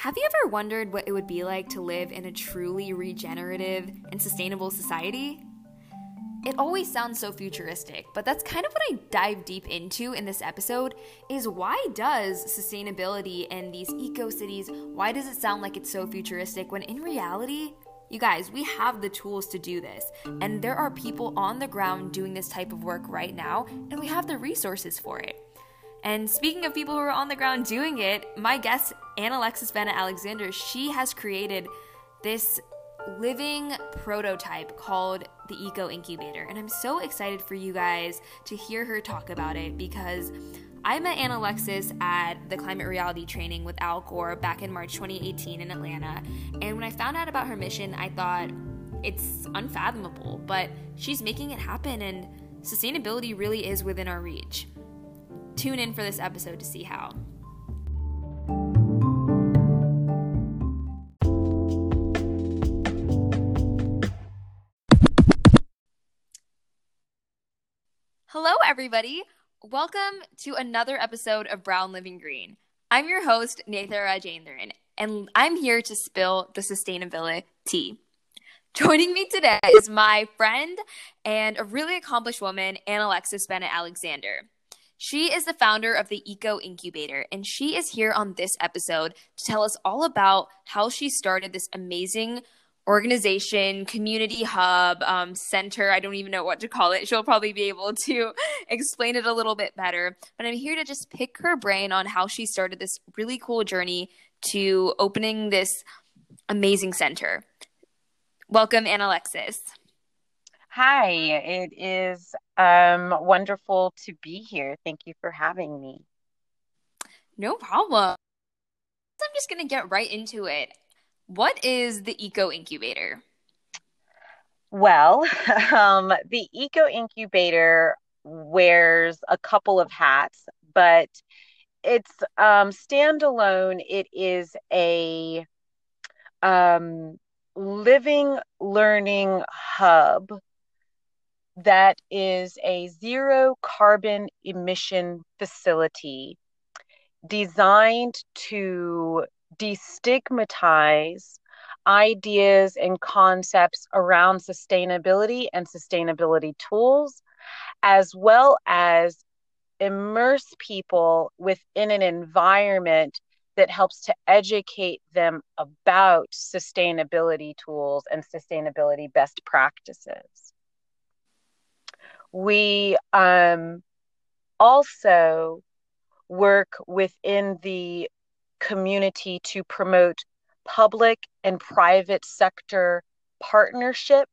Have you ever wondered what it would be like to live in a truly regenerative and sustainable society? It always sounds so futuristic, but that's kind of what I dive deep into in this episode is why does sustainability and these eco cities, why does it sound like it's so futuristic when in reality, you guys, we have the tools to do this. And there are people on the ground doing this type of work right now, and we have the resources for it. And speaking of people who are on the ground doing it, my guest, Anne Alexis Bennett Alexander, she has created this living prototype called the Eco Incubator. And I'm so excited for you guys to hear her talk about it because I met Anne Alexis at the climate reality training with Al Gore back in March 2018 in Atlanta. And when I found out about her mission, I thought it's unfathomable, but she's making it happen and sustainability really is within our reach. Tune in for this episode to see how. Hello, everybody. Welcome to another episode of Brown Living Green. I'm your host, Nathan Rajendran, and I'm here to spill the sustainability tea. Joining me today is my friend and a really accomplished woman, Anne Alexis Bennett Alexander. She is the founder of the Eco Incubator, and she is here on this episode to tell us all about how she started this amazing organization, community hub, um, center. I don't even know what to call it. She'll probably be able to explain it a little bit better. But I'm here to just pick her brain on how she started this really cool journey to opening this amazing center. Welcome, Anne Alexis. Hi, it is um, wonderful to be here. Thank you for having me. No problem. I'm just going to get right into it. What is the Eco Incubator? Well, um, the Eco Incubator wears a couple of hats, but it's um, standalone. It is a um, living learning hub that is a zero carbon emission facility designed to destigmatize ideas and concepts around sustainability and sustainability tools, as well as immerse people within an environment that helps to educate them about sustainability tools and sustainability best practices we um, also work within the community to promote public and private sector partnership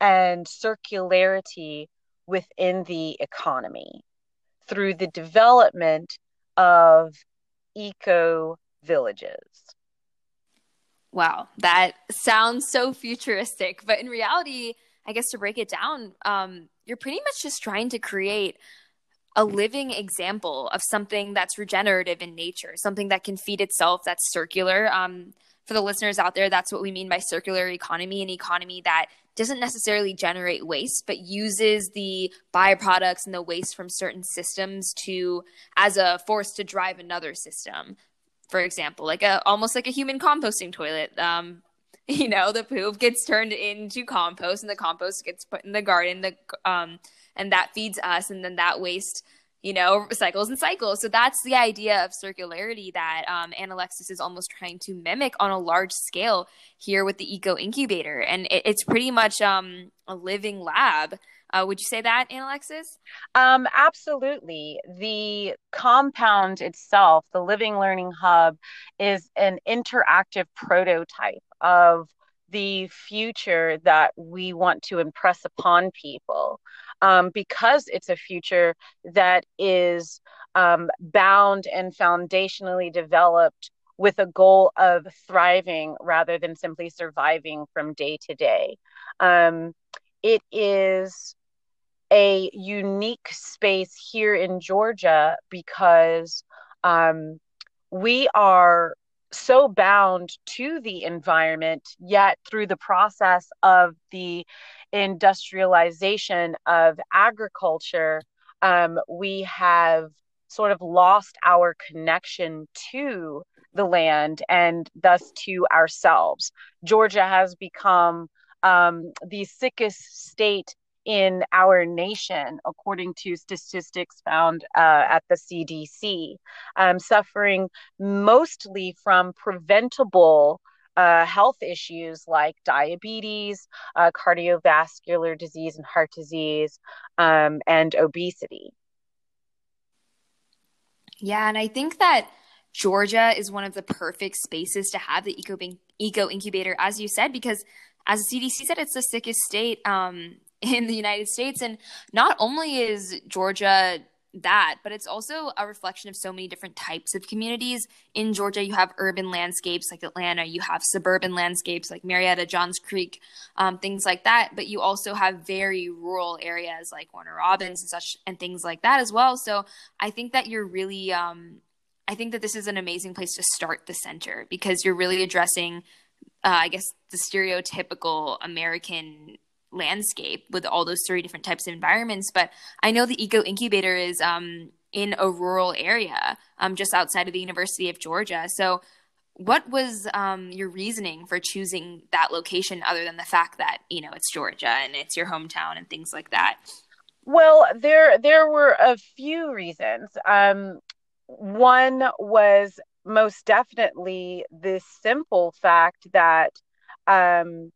and circularity within the economy through the development of eco villages. Wow, that sounds so futuristic. But in reality, I guess to break it down, um, you're pretty much just trying to create a living example of something that's regenerative in nature, something that can feed itself, that's circular. Um, for the listeners out there, that's what we mean by circular economy, an economy that doesn't necessarily generate waste, but uses the byproducts and the waste from certain systems to as a force to drive another system. For example, like a almost like a human composting toilet. Um, you know the poop gets turned into compost and the compost gets put in the garden the um and that feeds us and then that waste you know cycles and cycles. So that's the idea of circularity that um, Alexis is almost trying to mimic on a large scale here with the eco incubator. And it, it's pretty much um, a living lab uh, would you say that, Alexis? Um, absolutely. The compound itself, the Living Learning Hub, is an interactive prototype of the future that we want to impress upon people um, because it's a future that is um, bound and foundationally developed with a goal of thriving rather than simply surviving from day to day. Um, it is a unique space here in Georgia because um, we are so bound to the environment, yet through the process of the industrialization of agriculture, um, we have sort of lost our connection to the land and thus to ourselves. Georgia has become um, the sickest state in our nation, according to statistics found uh, at the CDC, um, suffering mostly from preventable uh, health issues like diabetes, uh, cardiovascular disease and heart disease, um, and obesity. Yeah, and I think that Georgia is one of the perfect spaces to have the eco incubator, as you said, because as the CDC said, it's the sickest state um, in the United States, and not only is Georgia that, but it's also a reflection of so many different types of communities. In Georgia, you have urban landscapes like Atlanta, you have suburban landscapes like Marietta, Johns Creek, um, things like that. But you also have very rural areas like Warner Robins and such, and things like that as well. So I think that you're really, um, I think that this is an amazing place to start the center because you're really addressing, uh, I guess, the stereotypical American landscape with all those three different types of environments. But I know the Eco Incubator is um, in a rural area um, just outside of the University of Georgia. So, what was um, your reasoning for choosing that location other than the fact that you know it's Georgia and it's your hometown and things like that? Well, there there were a few reasons. Um, one was most definitely the simple fact that um,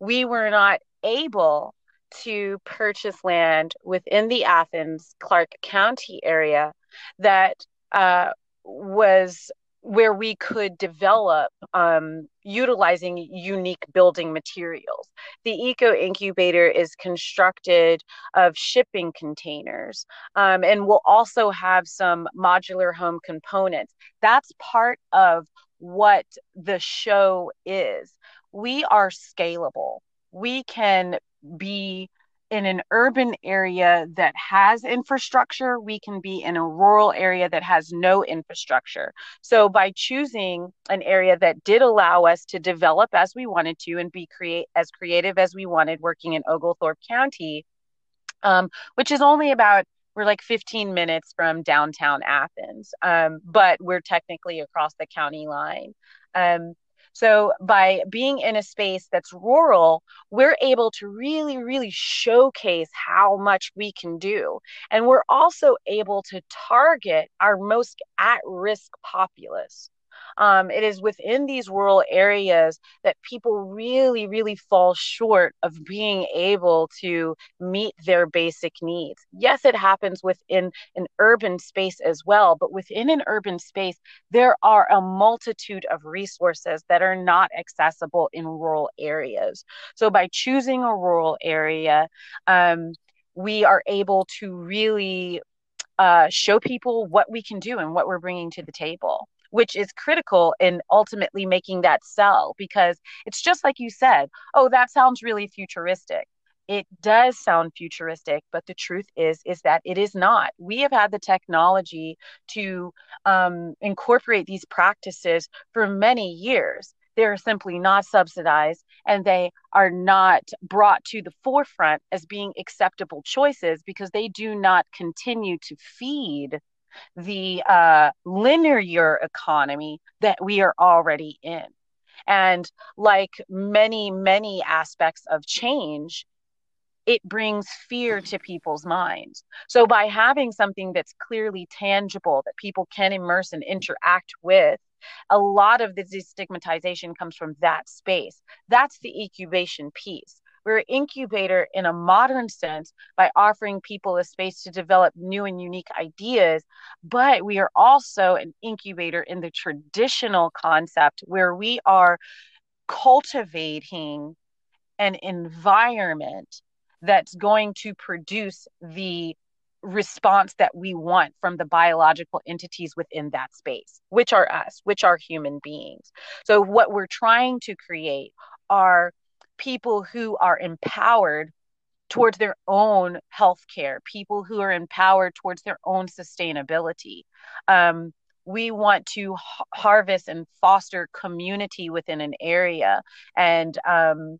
we were not able to purchase land within the Athens Clarke County area that uh, was where we could develop um, utilizing unique building materials. The eco incubator is constructed of shipping containers um, and will also have some modular home components. That's part of what the show is. We are scalable we can be in an urban area that has infrastructure, we can be in a rural area that has no infrastructure. So by choosing an area that did allow us to develop as we wanted to and be create as creative as we wanted working in Oglethorpe County, um, which is only about we're like 15 minutes from downtown Athens, um, but we're technically across the county line. Um, so by being in a space that's rural, we're able to really, really showcase how much we can do. And we're also able to target our most at risk populace. Um, it is within these rural areas that people really, really fall short of being able to meet their basic needs. Yes, it happens within an urban space as well, but within an urban space, there are a multitude of resources that are not accessible in rural areas. So by choosing a rural area, um, we are able to really uh, show people what we can do and what we're bringing to the table which is critical in ultimately making that sell because it's just like you said, oh, that sounds really futuristic. It does sound futuristic, but the truth is is that it is not. We have had the technology to um, incorporate these practices for many years they're simply not subsidized and they are not brought to the forefront as being acceptable choices because they do not continue to feed the uh, linear economy that we are already in. And like many, many aspects of change, it brings fear to people's minds. So by having something that's clearly tangible that people can immerse and interact with, a lot of the destigmatization comes from that space. That's the incubation piece. We're an incubator in a modern sense by offering people a space to develop new and unique ideas, but we are also an incubator in the traditional concept where we are cultivating an environment that's going to produce the response that we want from the biological entities within that space, which are us, which are human beings. So, what we're trying to create are people who are empowered towards their own health care, people who are empowered towards their own sustainability. Um, we want to ha- harvest and foster community within an area and um,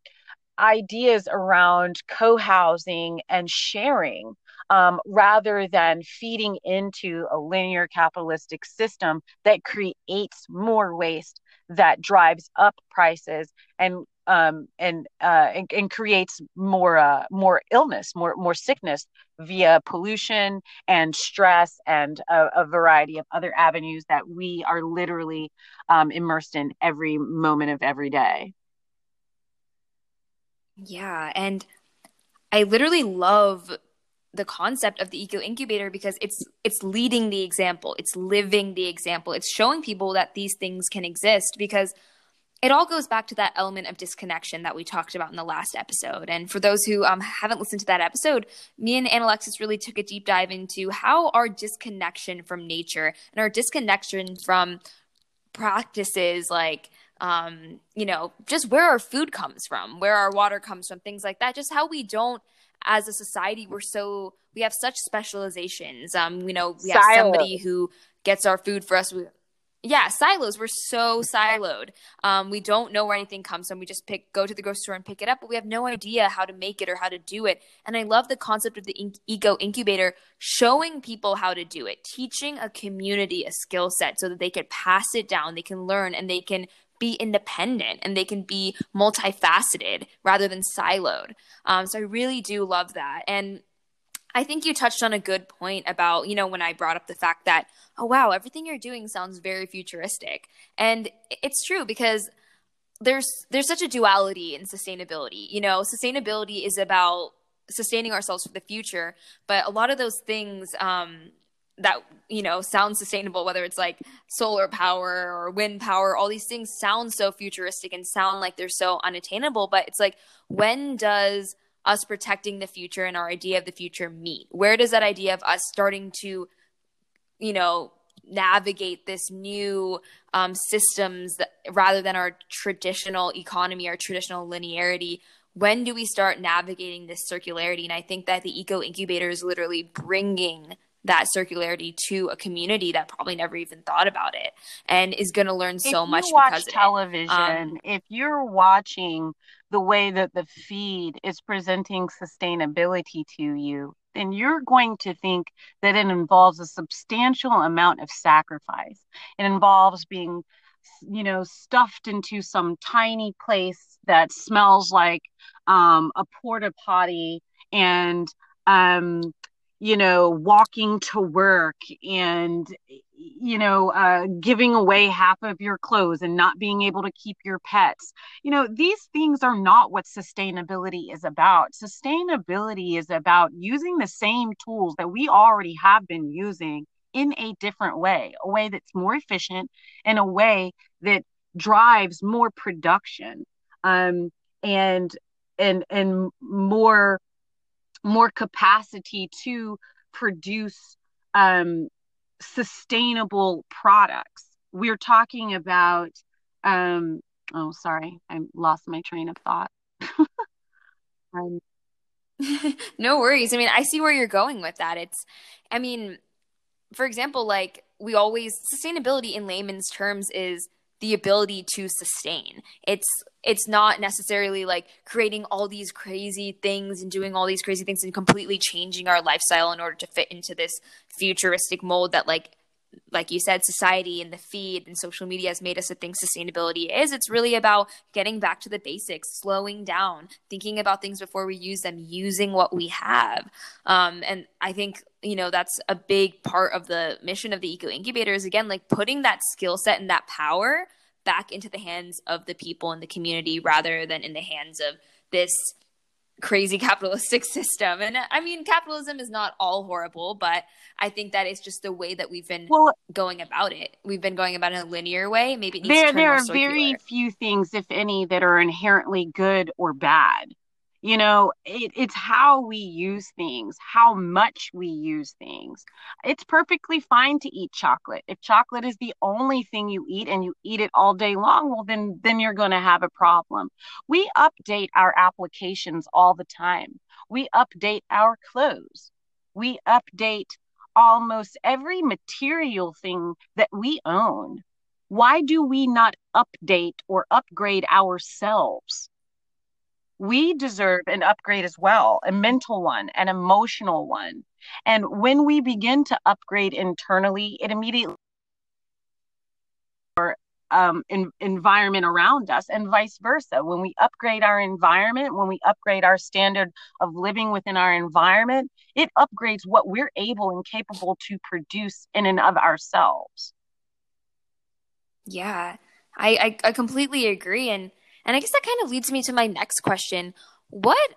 ideas around co housing and sharing um, rather than feeding into a linear capitalistic system that creates more waste that drives up prices and um, and, uh, and, and creates more uh, more illness, more more sickness via pollution and stress and a, a variety of other avenues that we are literally um, immersed in every moment of every day. Yeah, and I literally love the concept of the eco incubator because it's it's leading the example it's living the example it's showing people that these things can exist because it all goes back to that element of disconnection that we talked about in the last episode. And for those who um, haven't listened to that episode, me and Alexis really took a deep dive into how our disconnection from nature and our disconnection from practices like um, you know, just where our food comes from, where our water comes from, things like that. Just how we don't, as a society, we're so we have such specializations. Um, you know, we have somebody who gets our food for us. We, yeah, silos. We're so siloed. Um, we don't know where anything comes from. We just pick, go to the grocery store and pick it up, but we have no idea how to make it or how to do it. And I love the concept of the in- eco incubator, showing people how to do it, teaching a community a skill set so that they can pass it down, they can learn, and they can be independent and they can be multifaceted rather than siloed. Um, so I really do love that. And I think you touched on a good point about, you know, when I brought up the fact that, oh, wow, everything you're doing sounds very futuristic. And it's true because there's there's such a duality in sustainability. You know, sustainability is about sustaining ourselves for the future, but a lot of those things um, that you know sound sustainable whether it's like solar power or wind power all these things sound so futuristic and sound like they're so unattainable but it's like when does us protecting the future and our idea of the future meet? Where does that idea of us starting to, you know, navigate this new um, systems that, rather than our traditional economy, our traditional linearity? When do we start navigating this circularity? And I think that the eco incubator is literally bringing that circularity to a community that probably never even thought about it and is going to learn so if much you watch television um, if you're watching the way that the feed is presenting sustainability to you, then you're going to think that it involves a substantial amount of sacrifice. It involves being, you know, stuffed into some tiny place that smells like um, a porta potty and um, you know, walking to work and, you know, uh, giving away half of your clothes and not being able to keep your pets. You know, these things are not what sustainability is about. Sustainability is about using the same tools that we already have been using in a different way, a way that's more efficient and a way that drives more production um, and and and more more capacity to produce um, sustainable products. We're talking about, um, oh, sorry, I lost my train of thought. um, no worries. I mean, I see where you're going with that. It's, I mean, for example, like we always, sustainability in layman's terms is the ability to sustain. It's it's not necessarily like creating all these crazy things and doing all these crazy things and completely changing our lifestyle in order to fit into this futuristic mold that like like you said, society and the feed and social media has made us to think sustainability is. It's really about getting back to the basics, slowing down, thinking about things before we use them, using what we have. Um, and I think, you know, that's a big part of the mission of the Eco Incubator is again, like putting that skill set and that power back into the hands of the people in the community rather than in the hands of this crazy capitalistic system. And I mean, capitalism is not all horrible, but I think that it's just the way that we've been well, going about it. We've been going about it in a linear way. Maybe there there are very few things, if any, that are inherently good or bad you know it, it's how we use things how much we use things. It's perfectly fine to eat chocolate. If chocolate is the only thing you eat and you eat it all day long well then then you're going to have a problem. We update our applications all the time. We update our clothes. We update almost every material thing that we own. Why do we not update or upgrade ourselves we deserve an upgrade as well, a mental one, an emotional one. And when we begin to upgrade internally, it immediately um, in, environment around us, and vice versa. When we upgrade our environment, when we upgrade our standard of living within our environment, it upgrades what we're able and capable to produce in and of ourselves. Yeah, I, I, I completely agree, and and I guess that kind of leads me to my next question: What,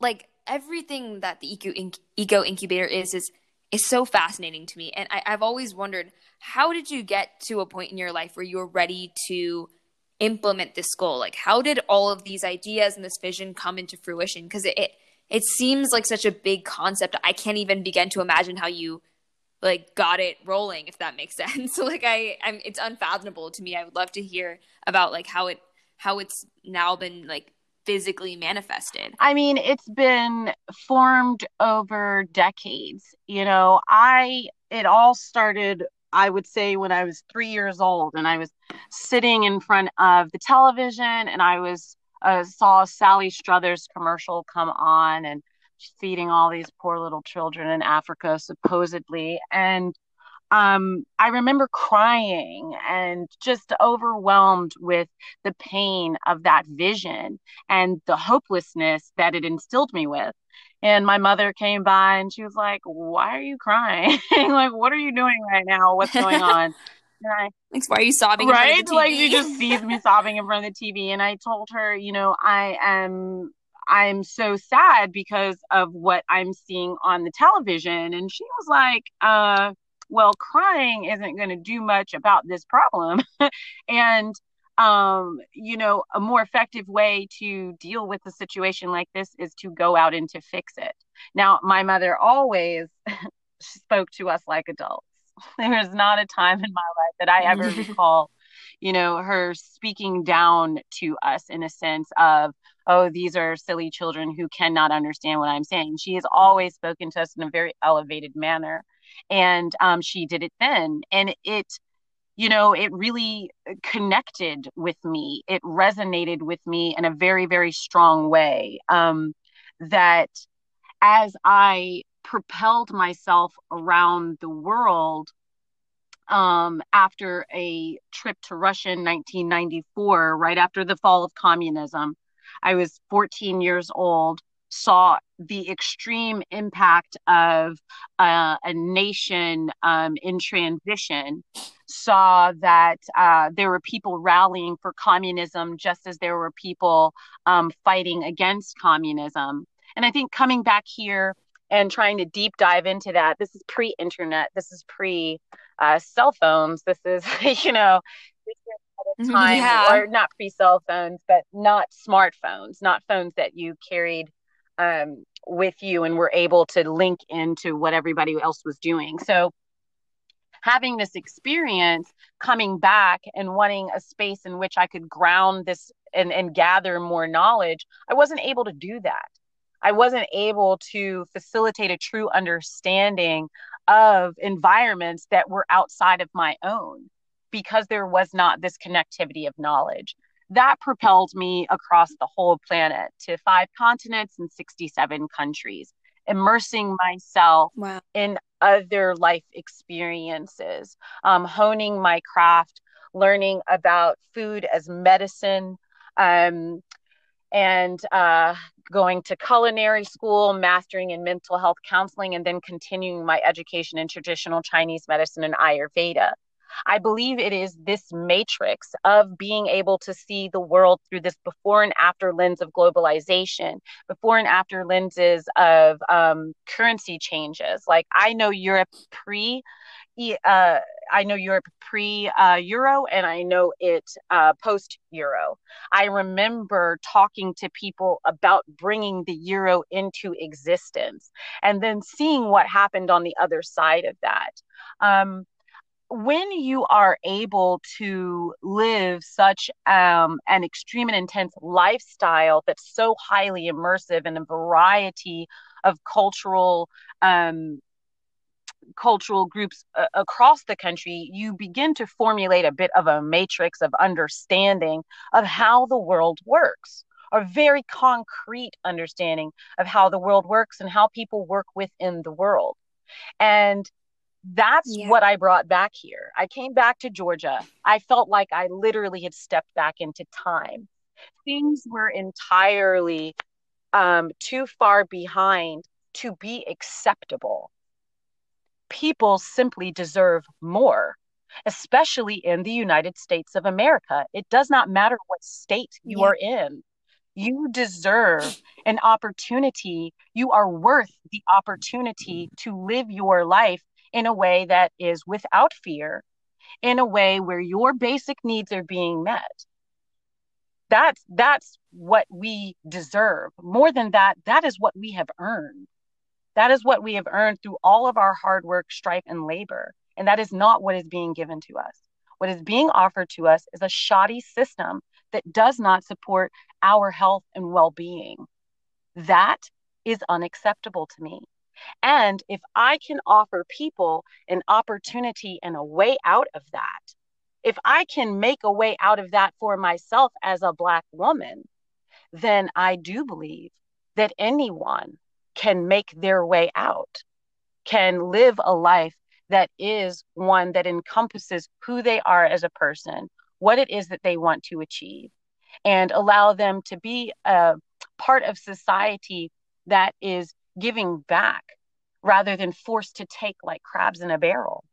like everything that the eco, eco incubator is, is is so fascinating to me, and I, I've always wondered how did you get to a point in your life where you were ready to implement this goal? Like, how did all of these ideas and this vision come into fruition? Because it, it it seems like such a big concept. I can't even begin to imagine how you like got it rolling, if that makes sense. so like I, I'm, it's unfathomable to me. I would love to hear about like how it how it's now been like physically manifested? I mean, it's been formed over decades. You know, I, it all started I would say when I was three years old and I was sitting in front of the television and I was uh, saw Sally Struthers commercial come on and feeding all these poor little children in Africa supposedly and um, I remember crying and just overwhelmed with the pain of that vision and the hopelessness that it instilled me with. And my mother came by and she was like, Why are you crying? like, what are you doing right now? What's going on? And I, like, why are you sobbing? Right? Like, she just sees me sobbing in front of the TV. And I told her, you know, I am I'm so sad because of what I'm seeing on the television. And she was like, uh, well, crying isn't going to do much about this problem. and um, you know, a more effective way to deal with a situation like this is to go out and to fix it. Now, my mother always spoke to us like adults. There is not a time in my life that I ever recall, you know, her speaking down to us in a sense of, oh, these are silly children who cannot understand what I'm saying. She has always spoken to us in a very elevated manner. And um, she did it then. And it, you know, it really connected with me. It resonated with me in a very, very strong way. Um, that as I propelled myself around the world um, after a trip to Russia in 1994, right after the fall of communism, I was 14 years old saw the extreme impact of uh, a nation um, in transition, saw that uh, there were people rallying for communism just as there were people um, fighting against communism. And I think coming back here and trying to deep dive into that, this is pre internet, this is pre uh, cell phones, this is, you know, mm-hmm. time yeah. or not pre cell phones but not smartphones not phones that you carried um, with you and were able to link into what everybody else was doing. So having this experience coming back and wanting a space in which I could ground this and, and gather more knowledge, I wasn't able to do that. I wasn't able to facilitate a true understanding of environments that were outside of my own because there was not this connectivity of knowledge that propelled me across the whole planet to five continents and 67 countries, immersing myself wow. in other life experiences, um, honing my craft, learning about food as medicine. Um, and uh, going to culinary school, mastering in mental health counseling, and then continuing my education in traditional Chinese medicine and Ayurveda. I believe it is this matrix of being able to see the world through this before and after lens of globalization, before and after lenses of um, currency changes. Like I know Europe pre. Uh, I know Europe pre uh, Euro and I know it uh, post Euro. I remember talking to people about bringing the Euro into existence and then seeing what happened on the other side of that. Um, when you are able to live such um, an extreme and intense lifestyle that's so highly immersive in a variety of cultural um, cultural groups uh, across the country, you begin to formulate a bit of a matrix of understanding of how the world works. a very concrete understanding of how the world works and how people work within the world. And that's yeah. what I brought back here. I came back to Georgia. I felt like I literally had stepped back into time. Things were entirely um, too far behind to be acceptable. People simply deserve more, especially in the United States of America. It does not matter what state you yeah. are in. You deserve an opportunity. You are worth the opportunity to live your life in a way that is without fear, in a way where your basic needs are being met. That's that's what we deserve. More than that, that is what we have earned. That is what we have earned through all of our hard work, strife, and labor. And that is not what is being given to us. What is being offered to us is a shoddy system that does not support our health and well being. That is unacceptable to me. And if I can offer people an opportunity and a way out of that, if I can make a way out of that for myself as a Black woman, then I do believe that anyone can make their way out, can live a life that is one that encompasses who they are as a person, what it is that they want to achieve, and allow them to be a part of society that is giving back rather than forced to take like crabs in a barrel.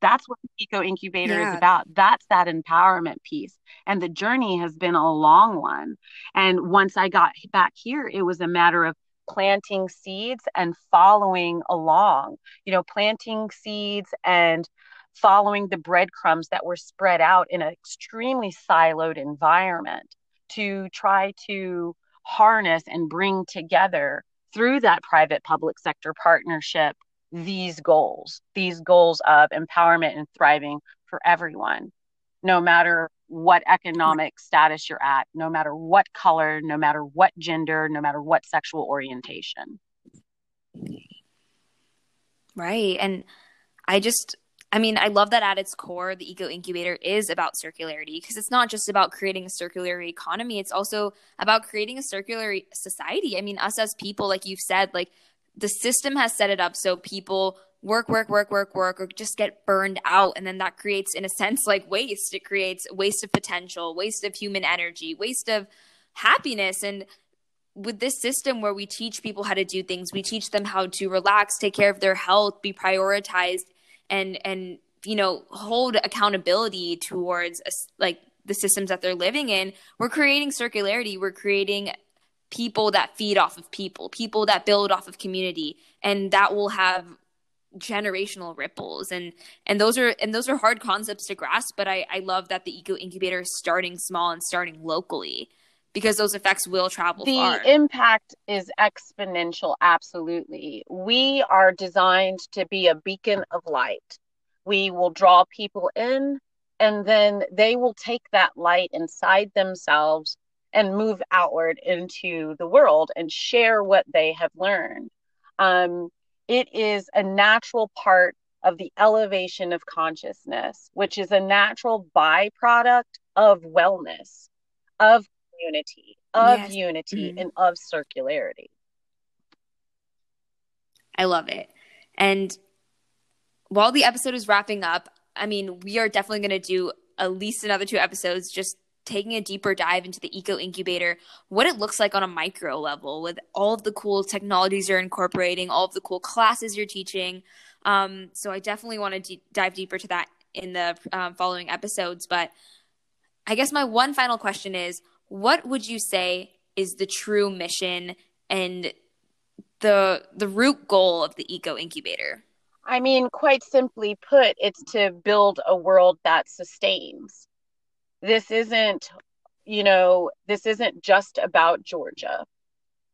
That's what the Eco Incubator yeah. is about. That's that empowerment piece. And the journey has been a long one. And once I got back here, it was a matter of planting seeds and following along, you know, planting seeds and following the breadcrumbs that were spread out in an extremely siloed environment to try to harness and bring together through that private public sector partnership these goals, these goals of empowerment and thriving for everyone, no matter what economic status you're at, no matter what color, no matter what gender, no matter what sexual orientation. Right. And I just, I mean, I love that at its core, the Eco Incubator is about circularity because it's not just about creating a circular economy. It's also about creating a circular society. I mean, us as people, like you've said, like the system has set it up so people work, work, work, work, work, or just get burned out. And then that creates, in a sense, like waste. It creates waste of potential, waste of human energy, waste of happiness. And with this system where we teach people how to do things, we teach them how to relax, take care of their health, be prioritized and and you know hold accountability towards a, like the systems that they're living in we're creating circularity. We're creating people that feed off of people people that build off of community and that will have generational ripples. And and those are and those are hard concepts to grasp but i i love that the eco incubator is starting small and starting locally because those effects will travel the far. impact is exponential absolutely. We are designed to be a beacon of light. We will draw people in and then they will take that light inside themselves and move outward into the world and share what they have learned. Um, it is a natural part of the elevation of consciousness which is a natural byproduct of wellness of community, of yes. unity, mm-hmm. and of circularity. I love it. And while the episode is wrapping up, I mean, we are definitely going to do at least another two episodes just taking a deeper dive into the eco incubator what it looks like on a micro level with all of the cool technologies you're incorporating all of the cool classes you're teaching um, so i definitely want to dive deeper to that in the um, following episodes but i guess my one final question is what would you say is the true mission and the the root goal of the eco incubator? I mean quite simply put it's to build a world that sustains. This isn't you know this isn't just about georgia.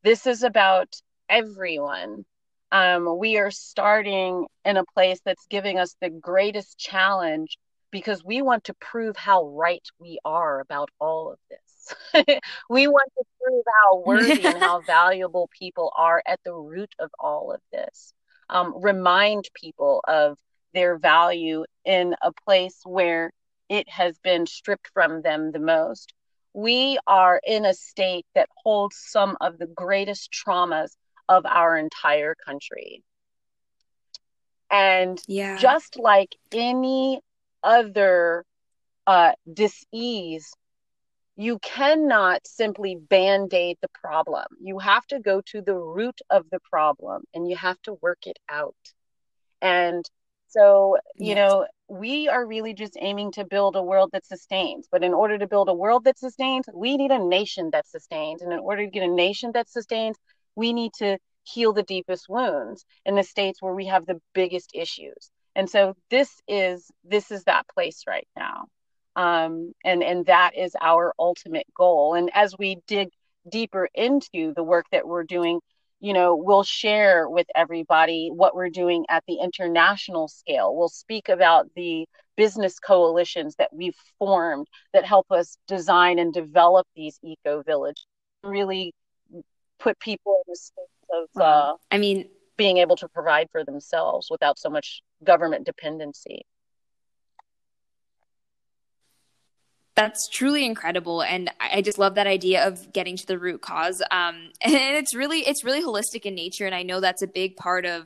This is about everyone. Um, we are starting in a place that's giving us the greatest challenge because we want to prove how right we are about all of we want to prove how worthy and how valuable people are at the root of all of this. Um, remind people of their value in a place where it has been stripped from them the most. we are in a state that holds some of the greatest traumas of our entire country. And yeah. just like any other uh, disease, you cannot simply band aid the problem. You have to go to the root of the problem and you have to work it out. And so, you yes. know, we are really just aiming to build a world that sustains. But in order to build a world that sustains, we need a nation that sustains. And in order to get a nation that sustains, we need to heal the deepest wounds in the states where we have the biggest issues. And so this is this is that place right now. Um, and and that is our ultimate goal. And as we dig deeper into the work that we're doing, you know, we'll share with everybody what we're doing at the international scale. We'll speak about the business coalitions that we've formed that help us design and develop these eco villages. Really put people in the space of uh, I mean being able to provide for themselves without so much government dependency. That's truly incredible, and I just love that idea of getting to the root cause. Um, and it's really it's really holistic in nature, and I know that's a big part of.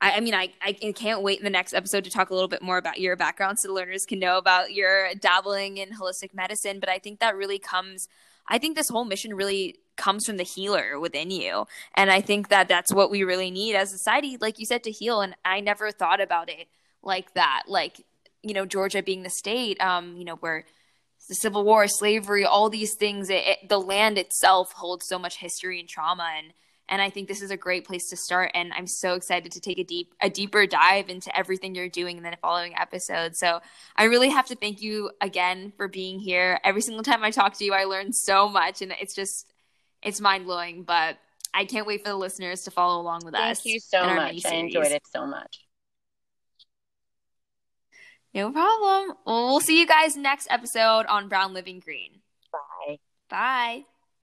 I, I mean, I, I can't wait in the next episode to talk a little bit more about your background, so the learners can know about your dabbling in holistic medicine. But I think that really comes. I think this whole mission really comes from the healer within you. And I think that that's what we really need as a society, like you said, to heal. And I never thought about it like that. Like, you know, Georgia being the state, um, you know, where the Civil War, slavery, all these things, it, it, the land itself holds so much history and trauma. And and I think this is a great place to start. And I'm so excited to take a deep, a deeper dive into everything you're doing in the following episodes. So I really have to thank you again for being here. Every single time I talk to you, I learn so much, and it's just it's mind blowing, but I can't wait for the listeners to follow along with Thank us. Thank you so much. I enjoyed it so much. No problem. Well, we'll see you guys next episode on Brown Living Green. Bye. Bye.